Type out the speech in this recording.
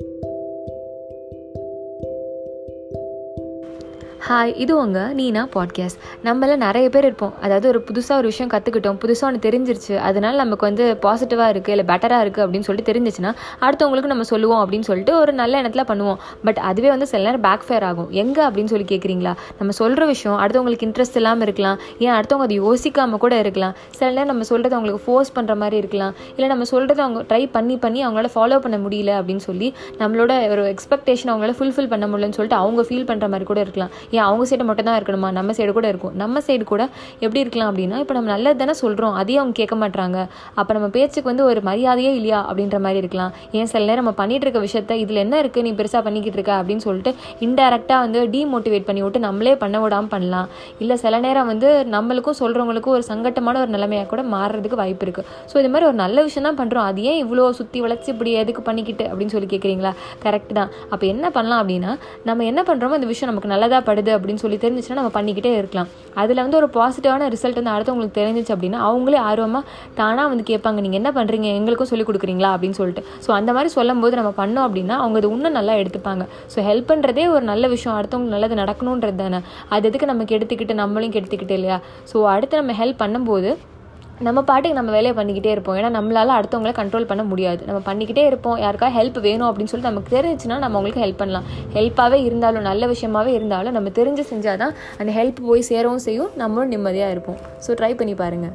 Thank you. Hi இது உங்கள் நீனா podcast நம்மள நிறைய பேர் இருப்போம். அதாவது ஒரு புதுசாக ஒரு விஷயம் கற்றுக்கிட்டோம் புதுசாக ஒன்று தெரிஞ்சிருச்சு. அதனால நமக்கு வந்து பாசிட்டிவாக இருக்குது இல்லை பெட்டராக இருக்குது அப்படின்னு சொல்லிட்டு தெரிஞ்சிச்சுன்னா அடுத்தவங்களுக்கு நம்ம சொல்லுவோம் அப்படின்னு சொல்லிட்டு ஒரு நல்ல எண்ணத்தில் பண்ணுவோம். பட் அதுவே வந்து சில நேரம் பேக் ஃபேர் ஆகும். எங்கே அப்படின்னு சொல்லி கேட்குறீங்களா நம்ம சொல்கிற விஷயம் அடுத்தவங்களுக்கு இன்ட்ரெஸ்ட் இல்லாமல் இருக்கலாம். ஏன் அடுத்தவங்க அதை யோசிக்காமல் கூட இருக்கலாம். சில நேரம் நம்ம சொல்கிறது அவங்களுக்கு ஃபோர்ஸ் பண்ணுற மாதிரி இருக்கலாம். இல்லை நம்ம சொல்கிறத அவங்க ட்ரை பண்ணி பண்ணி அவங்களால ஃபாலோ பண்ண முடியல அப்படின்னு சொல்லி நம்மளோட ஒரு எக்ஸ்பெக்டேஷன் அவங்களால ஃபுல்ஃபில் பண்ண முடியலன்னு சொல்லிட்டு அவங்க ஃபீல் பண்ணுற மாதிரி கூட இருக்கலாம். ஏன் அவங்க சைடு மட்டும் தான் இருக்கணுமா? நம்ம சைடு கூட இருக்கும். நம்ம சைடு கூட எப்படி இருக்கலாம் அப்படின்னா இப்போ நம்ம நல்லது தானே சொல்கிறோம் அதையும் அவங்க கேட்க மாட்டாங்க அப்போ நம்ம பேச்சுக்கு வந்து ஒரு மரியாதையே இல்லையா அப்படின்ற மாதிரி இருக்கலாம். ஏன் சில நேரம் நம்ம பண்ணிட்டு இருக்க விஷயத்த இதில் என்ன இருக்குது நீ பெருசாக பண்ணிக்கிட்டு இருக்க அப்படின்னு சொல்லிட்டு இன்டெரக்டாக வந்து டீமோட்டிவேட் பண்ணி விட்டு நம்மளே பண்ண விடாமல் பண்ணலாம். இல்லை சில நேரம் வந்து நம்மளுக்கும் சொல்கிறவங்களுக்கும் ஒரு சங்கட்டமான ஒரு நிலைமையாக கூட மாறுறதுக்கு வாய்ப்பு இருக்குது ஸோ இது மாதிரி ஒரு நல்ல விஷயம் தான் பண்ணுறோம் அது ஏன் இவ்வளோ சுற்றி வளைச்சி இப்படி எதுக்கு பண்ணிக்கிட்டு அப்படின்னு சொல்லி கேட்குறீங்களா கரெக்ட் தான். அப்போ என்ன பண்ணலாம் அப்படின்னா நம்ம என்ன பண்ணுறோமோ அந்த விஷயம் நமக்கு நல்லதாக படுது. அப்படின்னு சொல்லி தெரிஞ்சிச்சுன்னா நம்ம பண்ணிக்கிட்டே இருக்கலாம். அதில் வந்து ஒரு பாசிட்டிவான ரிசல்ட் வந்து அடுத்தவங்களுக்கு தெரிஞ்சிச்சு அப்படின்னா அவங்களே ஆர்வமாக தானாக வந்து கேட்பாங்க நீங்கள் என்ன பண்ணுறீங்க எங்களுக்கும் சொல்லிக் கொடுக்குறீங்களா? அப்படின்னு சொல்லிட்டு. ஸோ அந்த மாதிரி சொல்லும் போது நம்ம பண்ணோம் அப்படின்னா அவங்க அது இன்னும் நல்லா எடுத்துப்பாங்க. ஸோ ஹெல்ப் பண்ணுறதே ஒரு நல்ல விஷயம். அடுத்தவங்களுக்கு நல்லது நடக்கணுன்றது தானே. அது எதுக்கு நம்ம கெடுத்துக்கிட்டு நம்மளையும் கெடுத்துக்கிட்டு இல்லையா? ஸோ அடுத்து நம்ம ஹெல்ப் பண்ணும்போது நம்ம பாட்டுக்கு நம்ம வேலையை பண்ணிக்கிட்டே இருப்போம். ஏன்னா நம்மளால அடுத்தவங்களை கண்ட்ரோல் பண்ண முடியாது. நம்ம பண்ணிக்கிட்டே இருப்போம். யாருக்கா ஹெல்ப் வேணும் அப்படின்னு சொல்லிட்டு நமக்கு தெரிஞ்சுன்னா நம்ம அவங்களுக்கு ஹெல்ப் பண்ணலாம். ஹெல்ப்பாகவே இருந்தாலும் நல்ல விஷயமாவே இருந்தாலும் நம்ம தெரிஞ்சு செஞ்சால் தான் அந்த ஹெல்ப் போய் சேரவும் செய்யும். நம்மளும் நிம்மதியாக இருப்போம். ஸோ ட்ரை பண்ணி பாருங்கள்